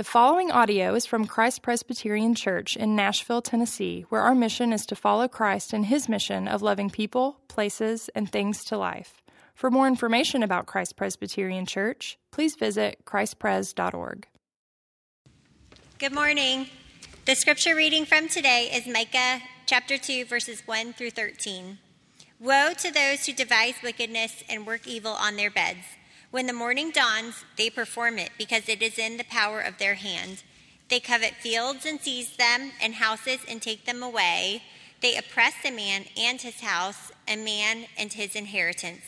The following audio is from Christ Presbyterian Church in Nashville, Tennessee, where our mission is to follow Christ in his mission of loving people, places, and things to life. For more information about Christ Presbyterian Church, please visit christpres.org. Good morning. The scripture reading from today is Micah chapter 2, verses 1 through 13. Woe to those who devise wickedness and work evil on their beds. When the morning dawns, they perform it because it is in the power of their hand. They covet fields and seize them, and houses and take them away. They oppress a man and his house, a man and his inheritance.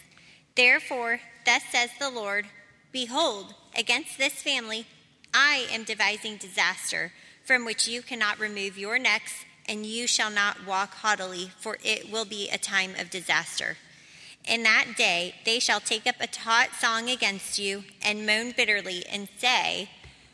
Therefore, thus says the Lord Behold, against this family I am devising disaster, from which you cannot remove your necks, and you shall not walk haughtily, for it will be a time of disaster. In that day they shall take up a taut song against you and moan bitterly and say,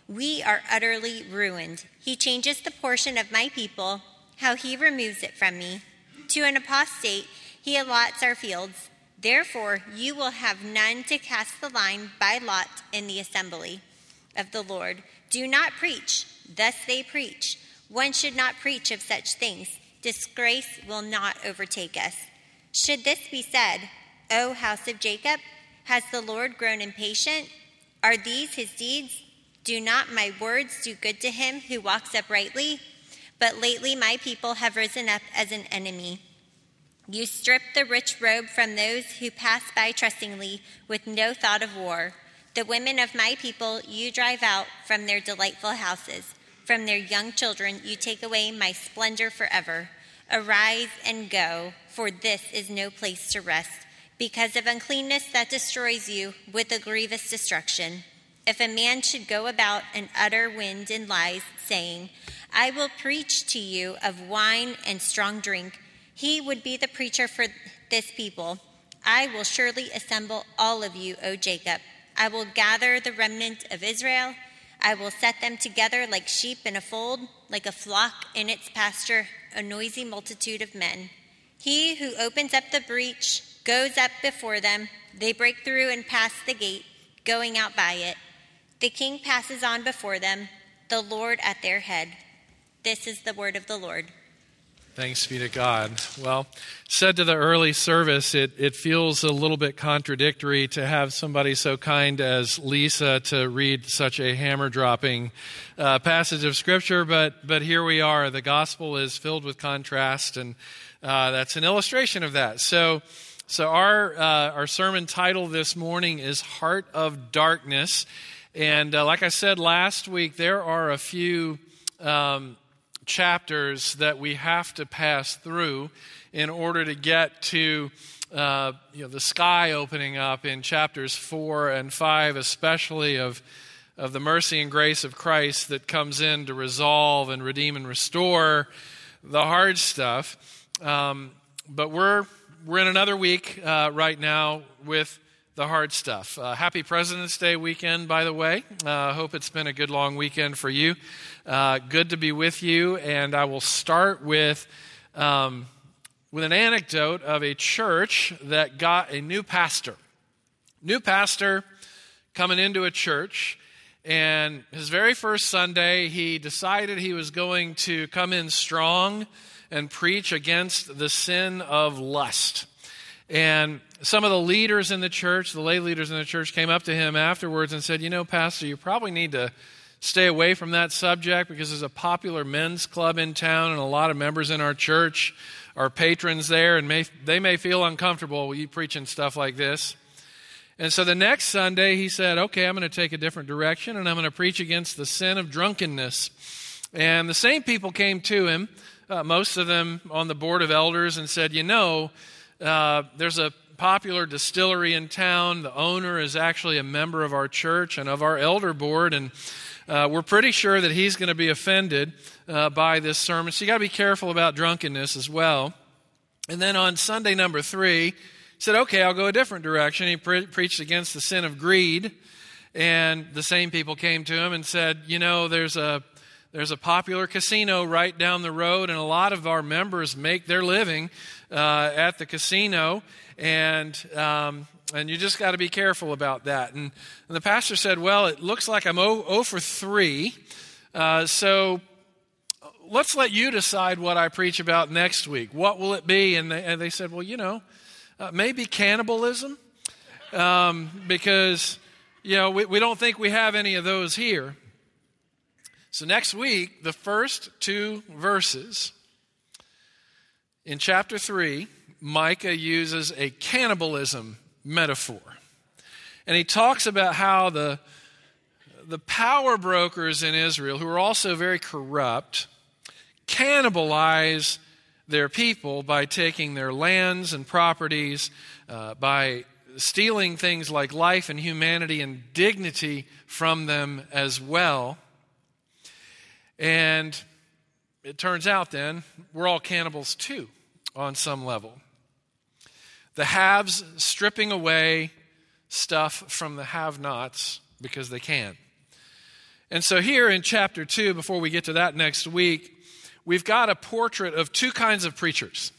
We are utterly ruined. He changes the portion of my people, how he removes it from me. To an apostate he allots our fields. Therefore you will have none to cast the line by lot in the assembly of the Lord. Do not preach. Thus they preach. One should not preach of such things. Disgrace will not overtake us. Should this be said, O house of Jacob, has the Lord grown impatient? Are these his deeds? Do not my words do good to him who walks uprightly? But lately my people have risen up as an enemy. You strip the rich robe from those who pass by trustingly with no thought of war. The women of my people you drive out from their delightful houses. From their young children you take away my splendor forever. Arise and go, for this is no place to rest because of uncleanness that destroys you with a grievous destruction. If a man should go about and utter wind and lies, saying, I will preach to you of wine and strong drink, he would be the preacher for this people. I will surely assemble all of you, O Jacob. I will gather the remnant of Israel. I will set them together like sheep in a fold, like a flock in its pasture, a noisy multitude of men. He who opens up the breach, goes up before them. They break through and pass the gate, going out by it. The king passes on before them, the Lord at their head. This is the word of the Lord. Thanks be to God. Well, said to the early service, it, it feels a little bit contradictory to have somebody so kind as Lisa to read such a hammer dropping uh, passage of Scripture, but, but here we are. The gospel is filled with contrast, and uh, that's an illustration of that. So, so, our, uh, our sermon title this morning is Heart of Darkness. And uh, like I said last week, there are a few um, chapters that we have to pass through in order to get to uh, you know, the sky opening up in chapters 4 and 5, especially of, of the mercy and grace of Christ that comes in to resolve and redeem and restore the hard stuff. Um, but we're we're in another week uh, right now with the hard stuff. Uh, happy President's Day weekend, by the way. I uh, hope it's been a good long weekend for you. Uh, good to be with you. And I will start with, um, with an anecdote of a church that got a new pastor. New pastor coming into a church. And his very first Sunday, he decided he was going to come in strong and preach against the sin of lust. And some of the leaders in the church, the lay leaders in the church, came up to him afterwards and said, You know, Pastor, you probably need to stay away from that subject because there's a popular men's club in town, and a lot of members in our church are patrons there, and may, they may feel uncomfortable with you preaching stuff like this. And so the next Sunday, he said, Okay, I'm going to take a different direction, and I'm going to preach against the sin of drunkenness. And the same people came to him uh, most of them on the board of elders, and said, You know, uh, there's a popular distillery in town. The owner is actually a member of our church and of our elder board, and uh, we're pretty sure that he's going to be offended uh, by this sermon. So you got to be careful about drunkenness as well. And then on Sunday number three, said, Okay, I'll go a different direction. He pre- preached against the sin of greed. And the same people came to him and said, You know, there's a there's a popular casino right down the road, and a lot of our members make their living uh, at the casino. And um, And you just got to be careful about that. And, and, the pastor said, Well, it looks like I'm 0, 0 for 3. Uh, so let's let you decide what I preach about next week. What will it be? And they, and they said, Well, you know, uh, maybe cannibalism. Um, because, you know, we, we don't think we have any of those here. So next week, the first two verses in chapter 3, Micah uses a cannibalism metaphor. And he talks about how the, the power brokers in Israel, who are also very corrupt, cannibalize their people by taking their lands and properties, uh, by stealing things like life and humanity and dignity from them as well. And it turns out then, we're all cannibals too on some level. The haves stripping away stuff from the have nots because they can. And so, here in chapter 2, before we get to that next week, we've got a portrait of two kinds of preachers.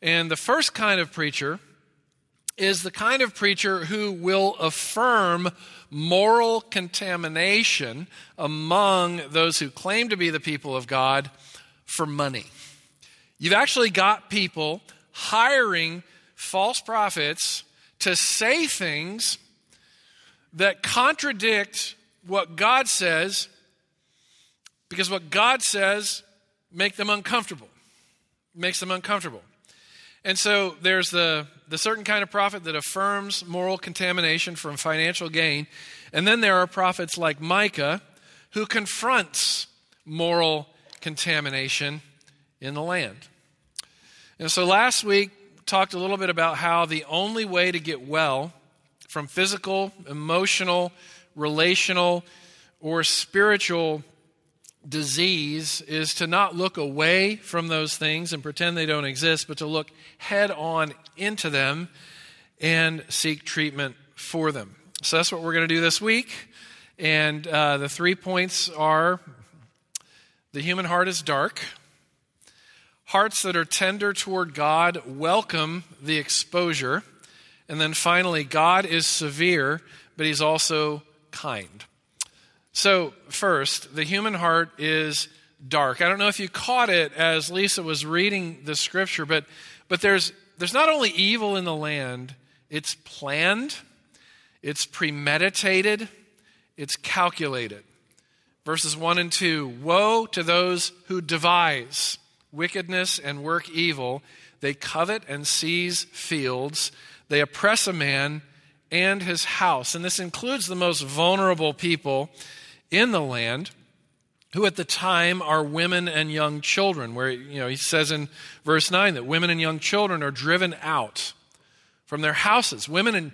And the first kind of preacher is the kind of preacher who will affirm moral contamination among those who claim to be the people of God for money. You've actually got people hiring false prophets to say things that contradict what God says because what God says make them uncomfortable makes them uncomfortable and so there's the, the certain kind of prophet that affirms moral contamination from financial gain. And then there are prophets like micah who confronts moral contamination in the land. And so last week, talked a little bit about how the only way to get well from physical, emotional, relational, or spiritual disease is to not look away from those things and pretend they don't exist, but to look head on into them and seek treatment for them. So that's what we're going to do this week. And uh, the three points are the human heart is dark. Hearts that are tender toward God welcome the exposure. And then finally, God is severe, but he's also kind. So, first, the human heart is dark. I don't know if you caught it as Lisa was reading the scripture, but, but there's, there's not only evil in the land, it's planned, it's premeditated, it's calculated. Verses 1 and 2 Woe to those who devise wickedness and work evil. They covet and seize fields. They oppress a man and his house. And this includes the most vulnerable people in the land who at the time are women and young children where you know he says in verse 9 that women and young children are driven out from their houses. Women and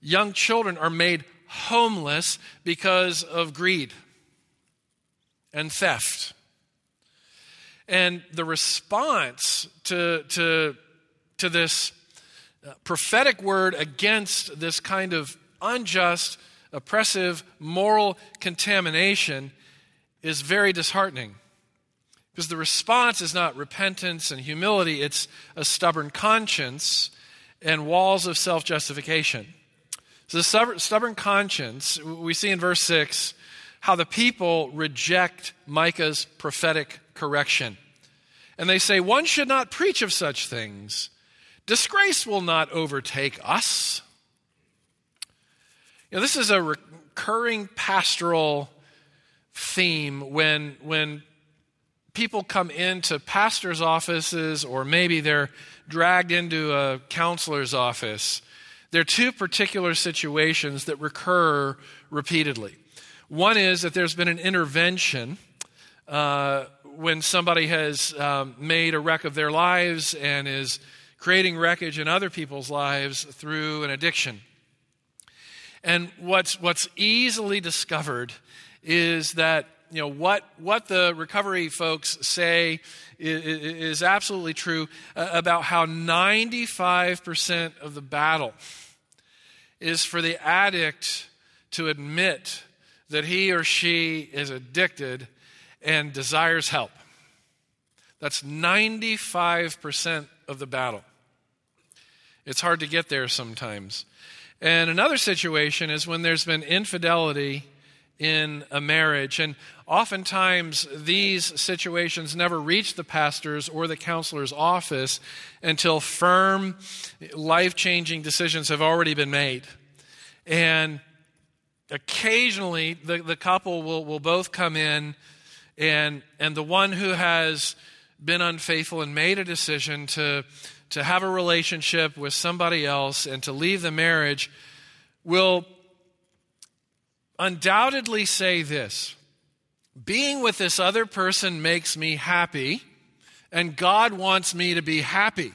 young children are made homeless because of greed and theft. And the response to, to, to this uh, prophetic word against this kind of unjust, oppressive, moral contamination is very disheartening. Because the response is not repentance and humility, it's a stubborn conscience and walls of self justification. So, the stubborn conscience, we see in verse 6 how the people reject Micah's prophetic correction. And they say, One should not preach of such things. Disgrace will not overtake us. You know, this is a recurring pastoral theme when, when people come into pastors' offices or maybe they're dragged into a counselor's office. There are two particular situations that recur repeatedly. One is that there's been an intervention uh, when somebody has um, made a wreck of their lives and is creating wreckage in other people's lives through an addiction. And what's, what's easily discovered is that you know what what the recovery folks say is, is absolutely true uh, about how 95% of the battle is for the addict to admit that he or she is addicted and desires help. That's 95% of the battle. It's hard to get there sometimes. And another situation is when there's been infidelity in a marriage. And oftentimes, these situations never reach the pastor's or the counselor's office until firm, life changing decisions have already been made. And occasionally, the, the couple will, will both come in, and, and the one who has been unfaithful and made a decision to, to have a relationship with somebody else and to leave the marriage will undoubtedly say this being with this other person makes me happy, and God wants me to be happy.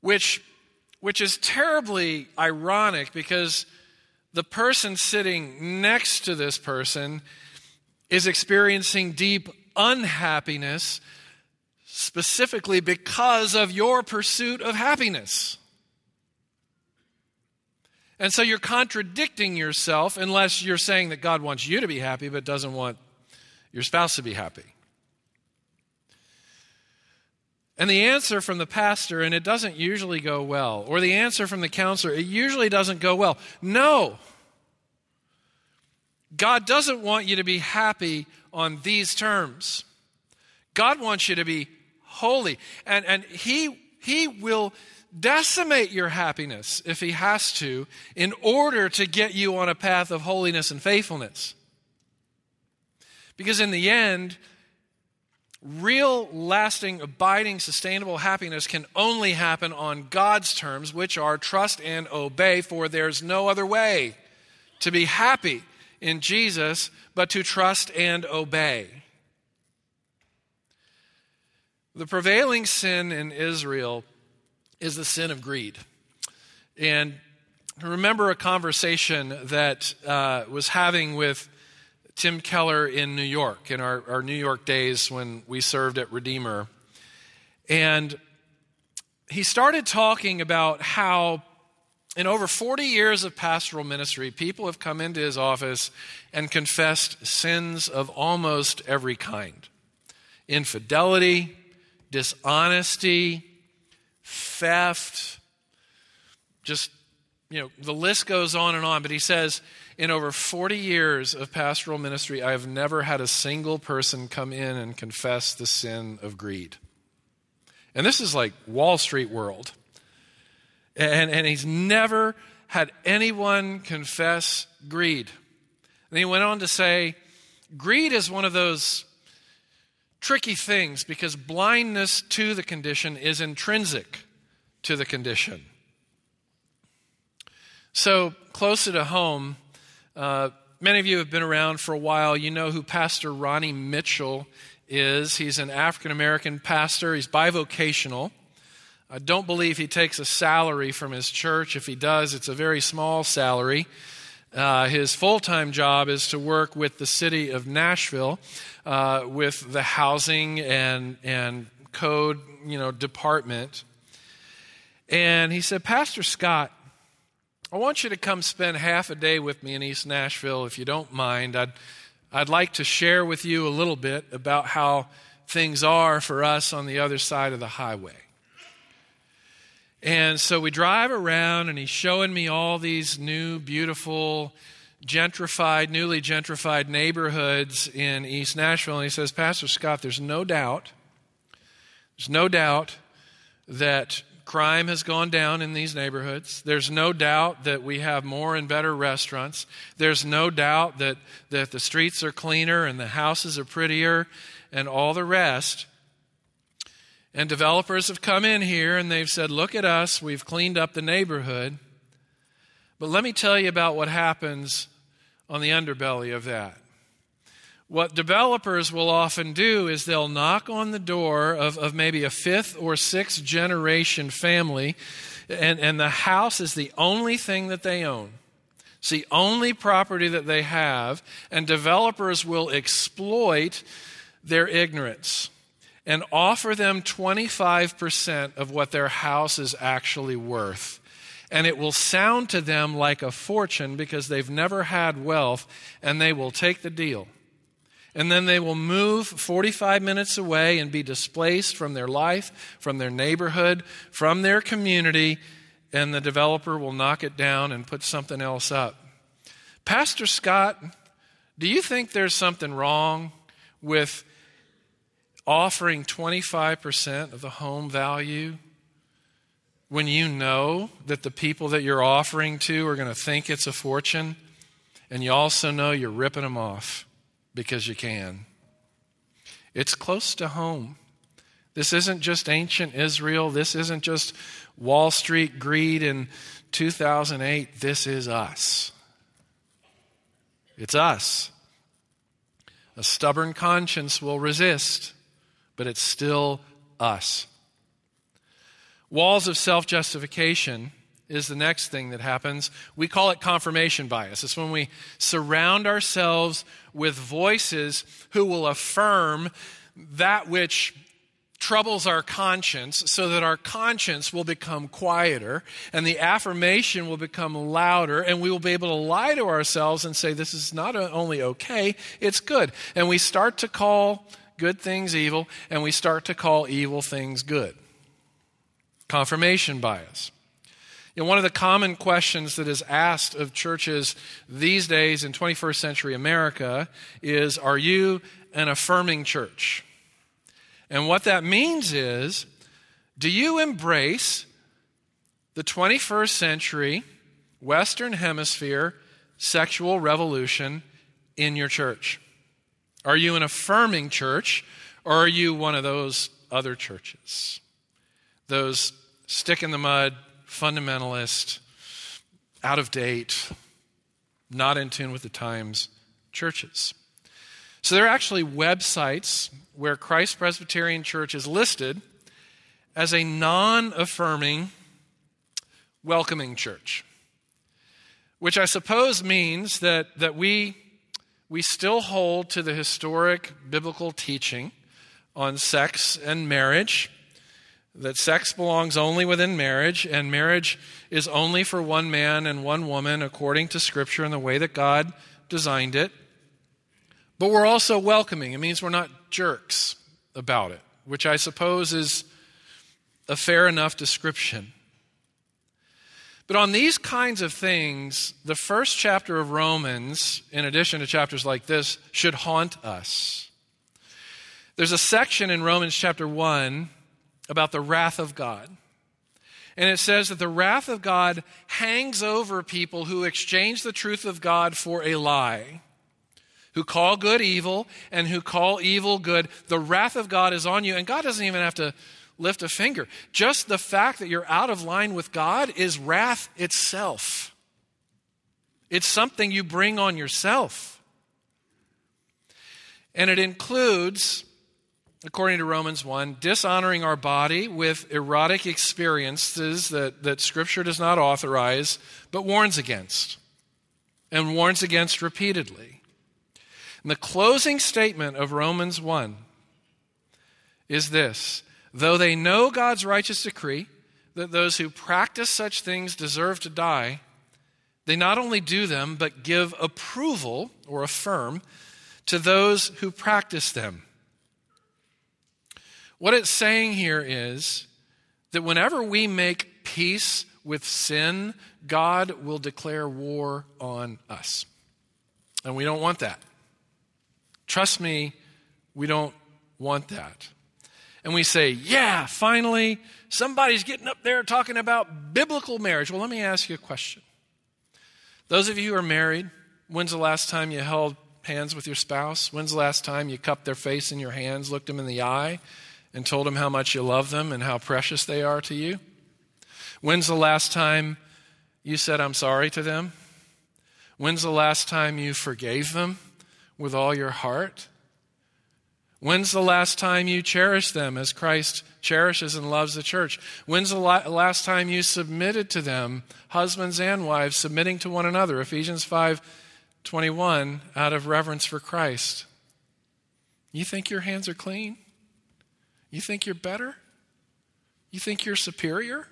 Which, which is terribly ironic because the person sitting next to this person is experiencing deep unhappiness specifically because of your pursuit of happiness. And so you're contradicting yourself unless you're saying that God wants you to be happy but doesn't want your spouse to be happy. And the answer from the pastor, and it doesn't usually go well, or the answer from the counselor, it usually doesn't go well. No. God doesn't want you to be happy on these terms. God wants you to be holy. And, and he, he will decimate your happiness if he has to in order to get you on a path of holiness and faithfulness. Because in the end, real, lasting, abiding, sustainable happiness can only happen on God's terms, which are trust and obey, for there's no other way to be happy in Jesus but to trust and obey. The prevailing sin in Israel is the sin of greed. And I remember a conversation that uh, was having with Tim Keller in New York in our, our New York days when we served at Redeemer. And he started talking about how in over 40 years of pastoral ministry, people have come into his office and confessed sins of almost every kind infidelity, dishonesty, theft, just, you know, the list goes on and on. But he says, in over 40 years of pastoral ministry, I have never had a single person come in and confess the sin of greed. And this is like Wall Street world. And, and he's never had anyone confess greed. And he went on to say, greed is one of those tricky things because blindness to the condition is intrinsic to the condition. So, closer to home, uh, many of you have been around for a while. You know who Pastor Ronnie Mitchell is. He's an African American pastor, he's bivocational. I don't believe he takes a salary from his church. If he does, it's a very small salary. Uh, his full time job is to work with the city of Nashville uh, with the housing and, and code you know, department. And he said, Pastor Scott, I want you to come spend half a day with me in East Nashville, if you don't mind. I'd, I'd like to share with you a little bit about how things are for us on the other side of the highway. And so we drive around, and he's showing me all these new, beautiful, gentrified, newly gentrified neighborhoods in East Nashville. And he says, Pastor Scott, there's no doubt, there's no doubt that crime has gone down in these neighborhoods. There's no doubt that we have more and better restaurants. There's no doubt that, that the streets are cleaner and the houses are prettier and all the rest. And developers have come in here and they've said, Look at us, we've cleaned up the neighborhood. But let me tell you about what happens on the underbelly of that. What developers will often do is they'll knock on the door of, of maybe a fifth or sixth generation family, and, and the house is the only thing that they own. It's the only property that they have, and developers will exploit their ignorance and offer them 25% of what their house is actually worth. And it will sound to them like a fortune because they've never had wealth, and they will take the deal. And then they will move 45 minutes away and be displaced from their life, from their neighborhood, from their community, and the developer will knock it down and put something else up. Pastor Scott, do you think there's something wrong with offering 25% of the home value when you know that the people that you're offering to are going to think it's a fortune and you also know you're ripping them off because you can? It's close to home. This isn't just ancient Israel. This isn't just Wall Street greed in 2008. This is us. It's us. A stubborn conscience will resist, but it's still us. Walls of self justification is the next thing that happens. We call it confirmation bias. It's when we surround ourselves with voices who will affirm that which troubles our conscience so that our conscience will become quieter and the affirmation will become louder and we will be able to lie to ourselves and say this is not only okay it's good and we start to call good things evil and we start to call evil things good confirmation bias you know, one of the common questions that is asked of churches these days in 21st century America is Are you an affirming church? And what that means is do you embrace the 21st century Western Hemisphere sexual revolution in your church? Are you an affirming church or are you one of those other churches? Those stick in the mud, fundamentalist, out of date, not in tune with the times churches. So there are actually websites where Christ Presbyterian Church is listed as a non affirming, welcoming church. Which I suppose means that, that we, we still hold to the historic biblical teaching on sex and marriage, that sex belongs only within marriage, and marriage is only for one man and one woman according to Scripture and the way that God designed it. But we're also welcoming. It means we're not jerks about it, which I suppose is a fair enough description. But on these kinds of things, the first chapter of Romans, in addition to chapters like this, should haunt us. There's a section in Romans chapter 1 about the wrath of God. And it says that the wrath of God hangs over people who exchange the truth of God for a lie who call good evil and who call evil good. The wrath of God is on you, and God doesn't even have to lift a finger. Just the fact that you're out of line with God is wrath itself. It's something you bring on yourself. And it includes, according to Romans 1, dishonoring our body with erotic experiences that, that Scripture does not authorize, but warns against, and warns against repeatedly. And the closing statement of Romans 1 is this Though they know God's righteous decree that those who practice such things deserve to die, they not only do them, but give approval or affirm to those who practice them. What it's saying here is that whenever we make peace with sin, God will declare war on us. And we don't want that. Trust me, we don't want that. And we say, yeah, finally, somebody's getting up there talking about biblical marriage. Well, let me ask you a question. Those of you who are married, when's the last time you held hands with your spouse? When's the last time you cupped their face in your hands, looked them in the eye, and told them how much you love them and how precious they are to you? When's the last time you said, I'm sorry to them? When's the last time you forgave them? with all your heart? When's the last time you cherished them as Christ cherishes and loves the church? When's the last time you submitted to them, husbands and wives, submitting to one another? Ephesians 5 21, out of reverence for Christ. You think your hands are clean? You think you're better? You think you're superior?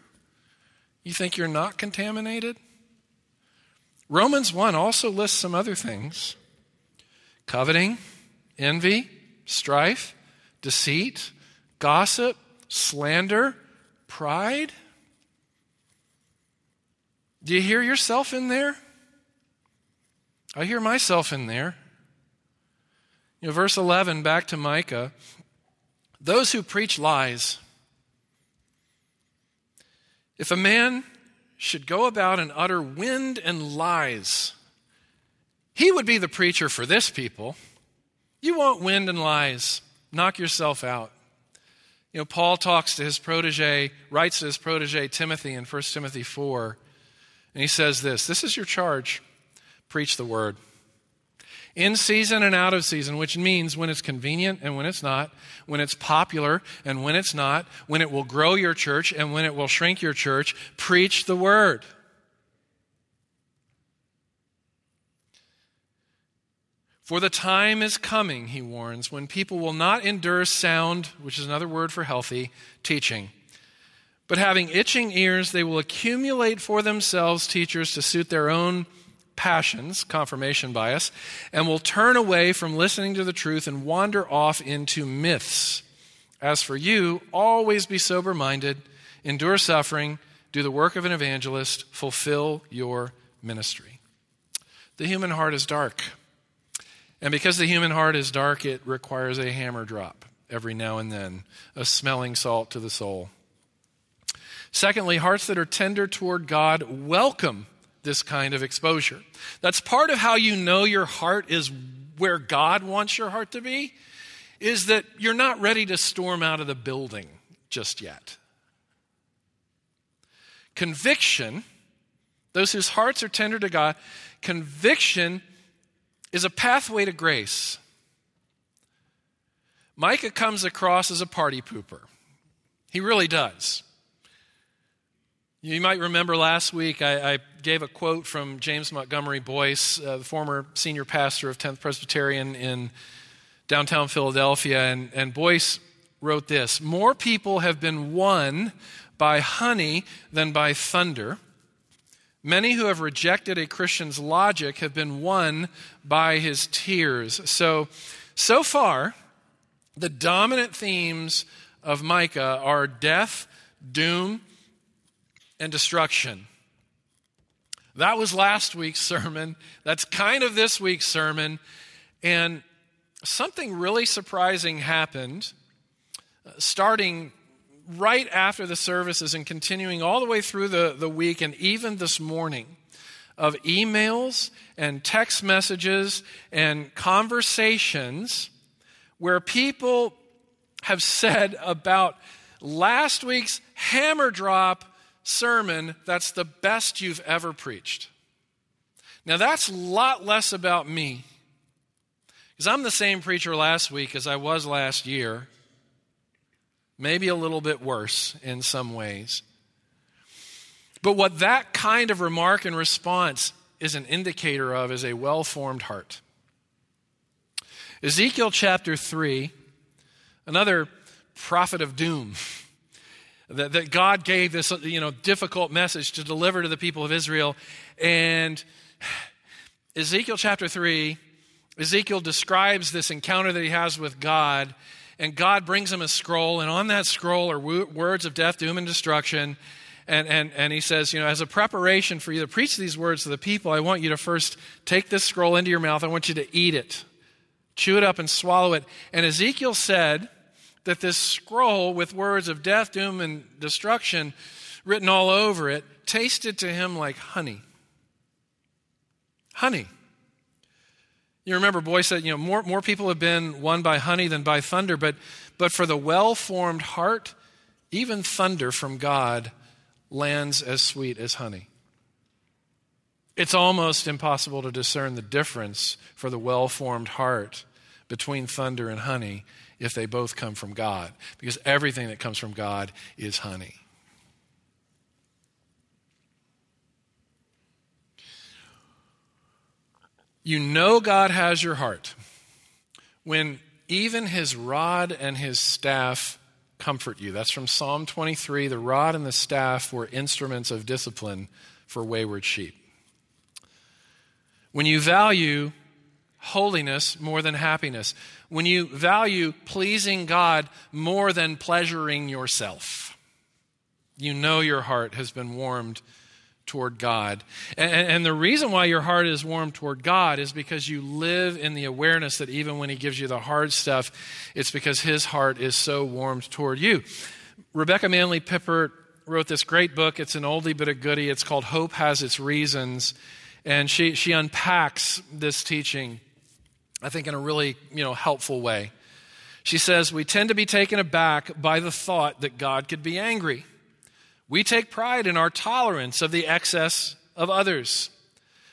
You think you're not contaminated? Romans 1 also lists some other things coveting, envy, strife, deceit, gossip, slander, pride. Do you hear yourself in there? I hear myself in there. You know, verse 11, back to Micah. Those who preach lies. If a man should go about and utter wind and lies, he would be the preacher for this people. You want wind and lies. Knock yourself out. You know, Paul talks to his protege, writes to his protege Timothy in 1 Timothy 4, and he says this This is your charge preach the word. In season and out of season, which means when it's convenient and when it's not, when it's popular and when it's not, when it will grow your church and when it will shrink your church, preach the word. For the time is coming, he warns, when people will not endure sound, which is another word for healthy, teaching. But having itching ears, they will accumulate for themselves teachers to suit their own passions, confirmation bias, and will turn away from listening to the truth and wander off into myths. As for you, always be sober minded, endure suffering, do the work of an evangelist, fulfill your ministry. The human heart is dark. And because the human heart is dark, it requires a hammer drop every now and then, a smelling salt to the soul. Secondly, hearts that are tender toward God welcome this kind of exposure. That's part of how you know your heart is where God wants your heart to be, is that you're not ready to storm out of the building just yet. Conviction, those whose hearts are tender to God, conviction is a pathway to grace. Micah comes across as a party pooper. He really does. You might remember last week I, I gave a quote from James Montgomery Boice, uh, the former senior pastor of 10th Presbyterian in downtown Philadelphia. And, and Boice wrote this More people have been won by honey than by thunder. Many who have rejected a Christian's logic have been won by his tears. So, so far, the dominant themes of Micah are death, doom, and destruction. That was last week's sermon. That's kind of this week's sermon. And something really surprising happened uh, starting right after the services and continuing all the way through the, the week and even this morning of emails and text messages and conversations where people have said about last week's hammer drop sermon that's the best you've ever preached. Now, that's a lot less about me. Because I'm the same preacher last week as I was last year maybe a little bit worse in some ways. But what that kind of remark and response is an indicator of is a well formed heart. Ezekiel chapter 3, another prophet of doom, that, that God gave this you know, difficult message to deliver to the people of Israel. And Ezekiel chapter 3, Ezekiel describes this encounter that he has with God and God brings him a scroll, and on that scroll are words of death, doom, and destruction. And, and, and he says, you know, as a preparation for you to preach these words to the people, I want you to first take this scroll into your mouth. I want you to eat it, chew it up, and swallow it. And Ezekiel said that this scroll with words of death, doom, and destruction written all over it tasted to him like honey. Honey. You remember Boice said, you know, more, more people have been won by honey than by thunder, but, but for the well formed heart, even thunder from God lands as sweet as honey. It's almost impossible to discern the difference for the well formed heart between thunder and honey if they both come from God, because everything that comes from God is honey. You know God has your heart when even his rod and his staff comfort you. That's from Psalm 23. The rod and the staff were instruments of discipline for wayward sheep. When you value holiness more than happiness, when you value pleasing God more than pleasuring yourself, you know your heart has been warmed toward God. And, and, the reason why your heart is warm toward God is because you live in the awareness that even when He gives you the hard stuff, it's because His heart is so warmed toward you. Rebecca Manley Pippert wrote this great book. It's an oldie but a goodie. It's called Hope Has Its Reasons. And she, she unpacks this teaching, I think, in a really you know, helpful way. She says, We tend to be taken aback by the thought that God could be angry. We take pride in our tolerance of the excess of others.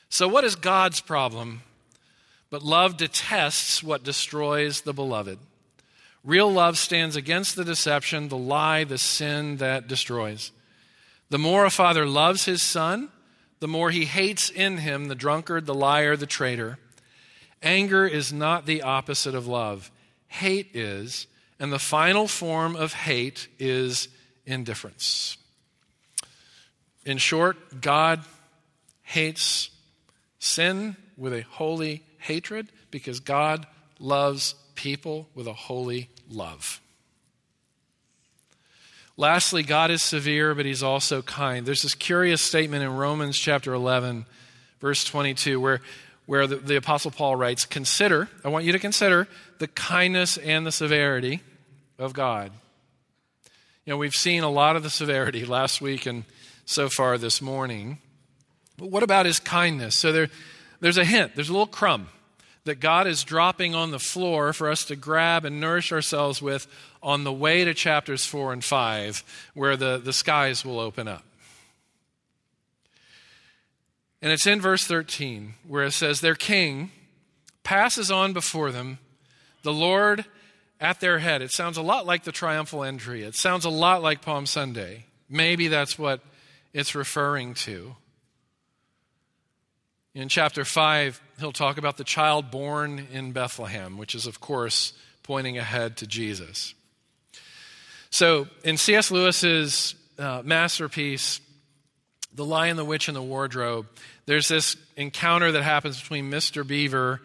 So, what is God's problem? But love detests what destroys the beloved. Real love stands against the deception, the lie, the sin that destroys. The more a father loves his son, the more he hates in him the drunkard, the liar, the traitor. Anger is not the opposite of love, hate is, and the final form of hate is indifference. In short, God hates sin with a holy hatred because God loves people with a holy love. Lastly, God is severe, but he's also kind. There's this curious statement in Romans chapter 11, verse 22, where, where the, the Apostle Paul writes, Consider, I want you to consider the kindness and the severity of God. You know, we've seen a lot of the severity last week and so far this morning. But what about his kindness? So there, there's a hint, there's a little crumb that God is dropping on the floor for us to grab and nourish ourselves with on the way to chapters 4 and 5, where the, the skies will open up. And it's in verse 13 where it says, Their king passes on before them, the Lord at their head. It sounds a lot like the triumphal entry. It sounds a lot like Palm Sunday. Maybe that's what it's referring to. In chapter 5, he'll talk about the child born in Bethlehem, which is, of course, pointing ahead to Jesus. So, in C.S. Lewis's uh, masterpiece, The Lion, the Witch, and the Wardrobe, there's this encounter that happens between Mr. Beaver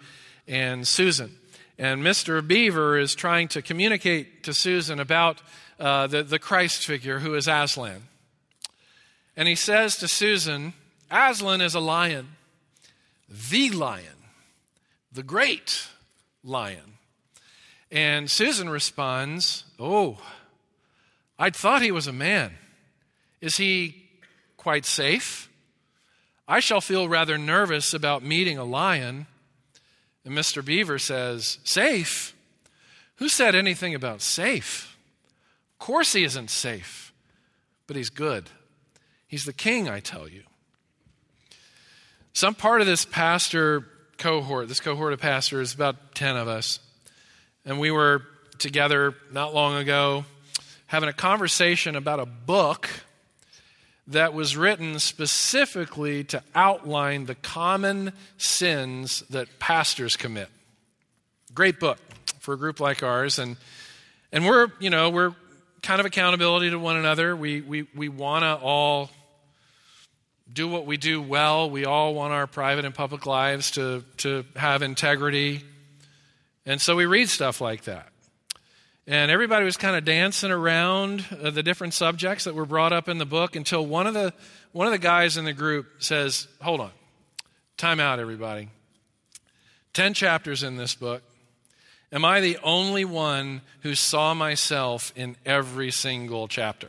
and Susan. And Mr. Beaver is trying to communicate to Susan about uh, the, the Christ figure who is Aslan. And he says to Susan, Aslan is a lion, the lion, the great lion. And Susan responds, Oh, I'd thought he was a man. Is he quite safe? I shall feel rather nervous about meeting a lion. And Mr. Beaver says, Safe? Who said anything about safe? Of course he isn't safe, but he's good. He's the king, I tell you. Some part of this pastor cohort, this cohort of pastors, about 10 of us, and we were together not long ago having a conversation about a book that was written specifically to outline the common sins that pastors commit. Great book for a group like ours. And, and we're, you know, we're kind of accountability to one another. We, we, we want to all do what we do well. We all want our private and public lives to, to have integrity. And so we read stuff like that. And everybody was kind of dancing around uh, the different subjects that were brought up in the book until one of the, one of the guys in the group says, Hold on, time out, everybody. Ten chapters in this book. Am I the only one who saw myself in every single chapter?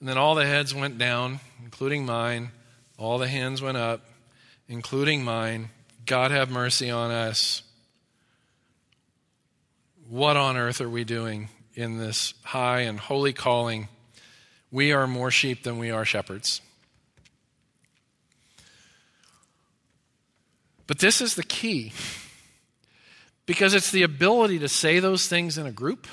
And then all the heads went down, including mine. All the hands went up, including mine. God have mercy on us. What on earth are we doing in this high and holy calling? We are more sheep than we are shepherds. But this is the key because it's the ability to say those things in a group,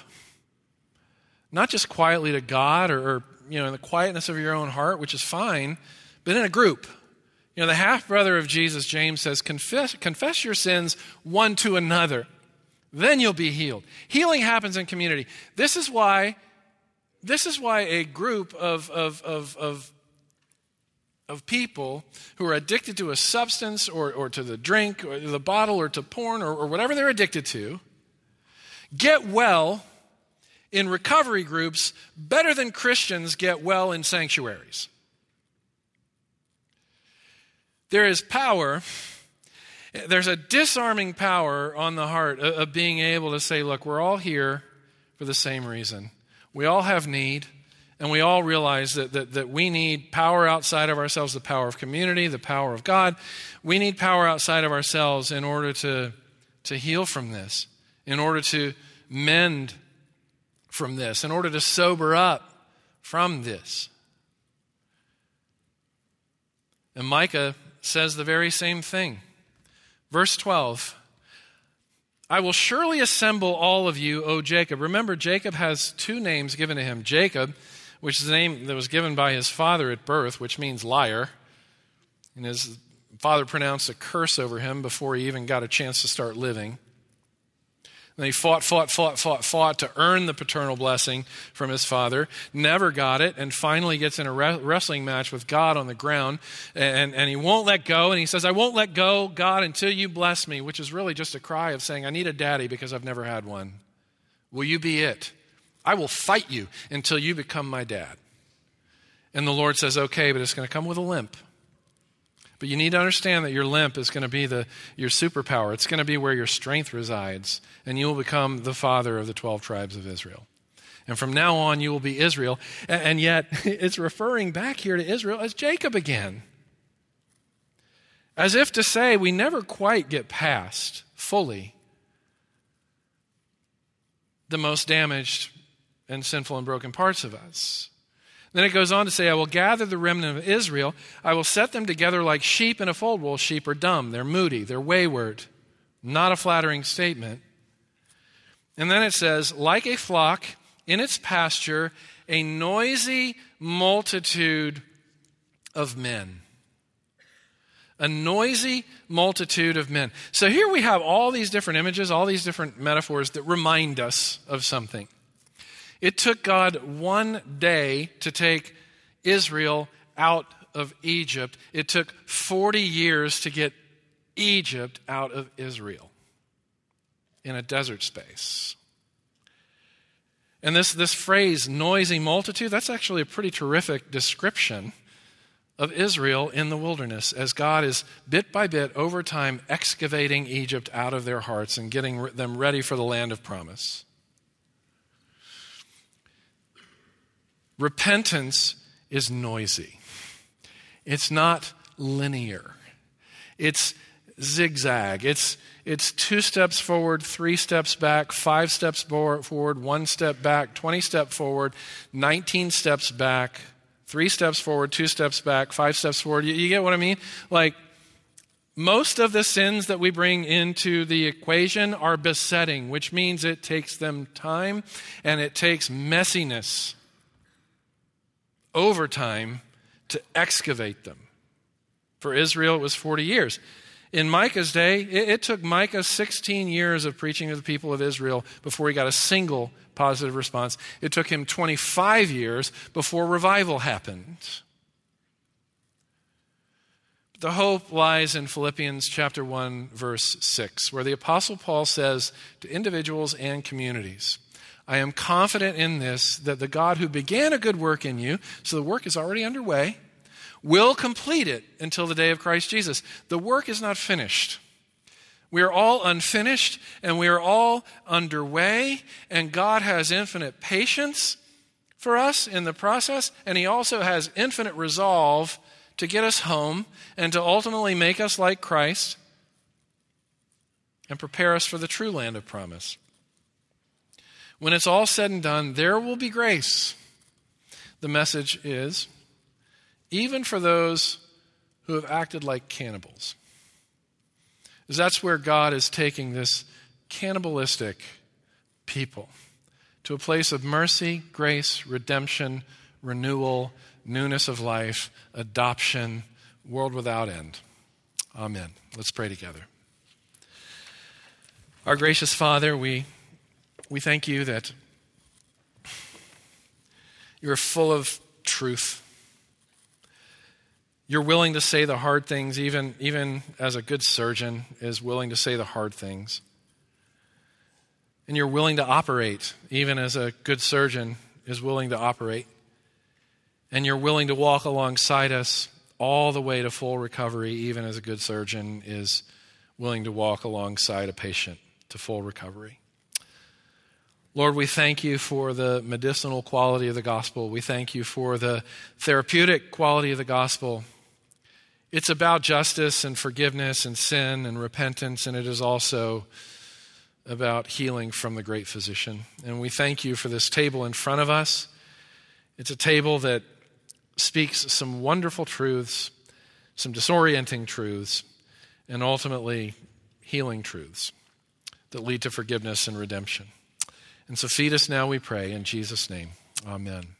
not just quietly to God or, you know, in the quietness of your own heart, which is fine, but in a group. You know, the half brother of Jesus, James says, confess, confess your sins one to another. Then you'll be healed. Healing happens in community. This is why, this is why a group of, of, of, of, of people who are addicted to a substance or, or to the drink or the bottle or to porn or, or whatever they're addicted to get well in recovery groups better than Christians get well in sanctuaries. There is power, there's a disarming power on the heart of being able to say, look, we're all here for the same reason. We all have need. And we all realize that, that, that we need power outside of ourselves the power of community, the power of God. We need power outside of ourselves in order to, to heal from this, in order to mend from this, in order to sober up from this. And Micah says the very same thing. Verse 12 I will surely assemble all of you, O Jacob. Remember, Jacob has two names given to him Jacob which is the name that was given by his father at birth, which means liar. And his father pronounced a curse over him before he even got a chance to start living. And he fought, fought, fought, fought, fought to earn the paternal blessing from his father, never got it, and finally gets in a wrestling match with God on the ground. And, and he won't let go. And he says, I won't let go, God, until you bless me, which is really just a cry of saying, I need a daddy because I've never had one. Will you be it? I will fight you until you become my dad. And the Lord says, okay, but it's going to come with a limp. But you need to understand that your limp is going to be the, your superpower. It's going to be where your strength resides, and you will become the father of the 12 tribes of Israel. And from now on, you will be Israel. And yet, it's referring back here to Israel as Jacob again. As if to say, we never quite get past fully the most damaged and sinful and broken parts of us. Then it goes on to say, I will gather the remnant of Israel. I will set them together like sheep in a fold. Well, sheep are dumb, they're moody, they're wayward. Not a flattering statement. And then it says, like a flock in its pasture, a noisy multitude of men. A noisy multitude of men. So here we have all these different images, all these different metaphors that remind us of something. It took God one day to take Israel out of Egypt. It took 40 years to get Egypt out of Israel in a desert space. And this, this phrase, noisy multitude, that's actually a pretty terrific description of Israel in the wilderness as God is bit by bit over time excavating Egypt out of their hearts and getting them ready for the land of promise. Repentance is noisy, it's not linear, it's zigzag. It's, it's two steps forward, three steps back, five steps forward, one step back, 20 steps forward, 19 steps back, three steps forward, two steps back, five steps forward. You, you get what I mean? Like, most of the sins that we bring into the equation are besetting, which means it takes them time and it takes messiness over time to excavate them. For Israel, it was 40 years. In Micah's day, it, it, took Micah 16 years of preaching to the people of Israel before he got a single positive response. It took him 25 years before revival happened. The hope lies in Philippians chapter 1 verse 6 where the apostle Paul says to individuals and communities I am confident in this that the God who began a good work in you, so the work is already underway, will complete it until the day of Christ Jesus. The work is not finished. We are all unfinished and we are all underway, and God has infinite patience for us in the process, and He also has infinite resolve to get us home and to ultimately make us like Christ and prepare us for the true land of promise. When it's all said and done, there will be grace. The message is even for those who have acted like cannibals. Because that's where God is taking this cannibalistic people to a place of mercy, grace, redemption, renewal, newness of life, adoption, world without end. Amen. Let's pray together. Our gracious Father, we we thank you that you're full of truth. You're willing to say the hard things, even, even as a good surgeon is willing to say the hard things. And you're willing to operate, even as a good surgeon is willing to operate. And you're willing to walk alongside us all the way to full recovery, even as a good surgeon is willing to walk alongside a patient to full recovery. Lord, we thank you for the medicinal quality of the gospel. We thank you for the therapeutic quality of the gospel. It's about justice and forgiveness and sin and repentance, and it is also about healing from the great physician. And we thank you for this table in front of us. It's a table that speaks some wonderful truths, some disorienting truths, and ultimately healing truths that lead to forgiveness and redemption. And so feed us now, we pray, in Jesus' name. Amen.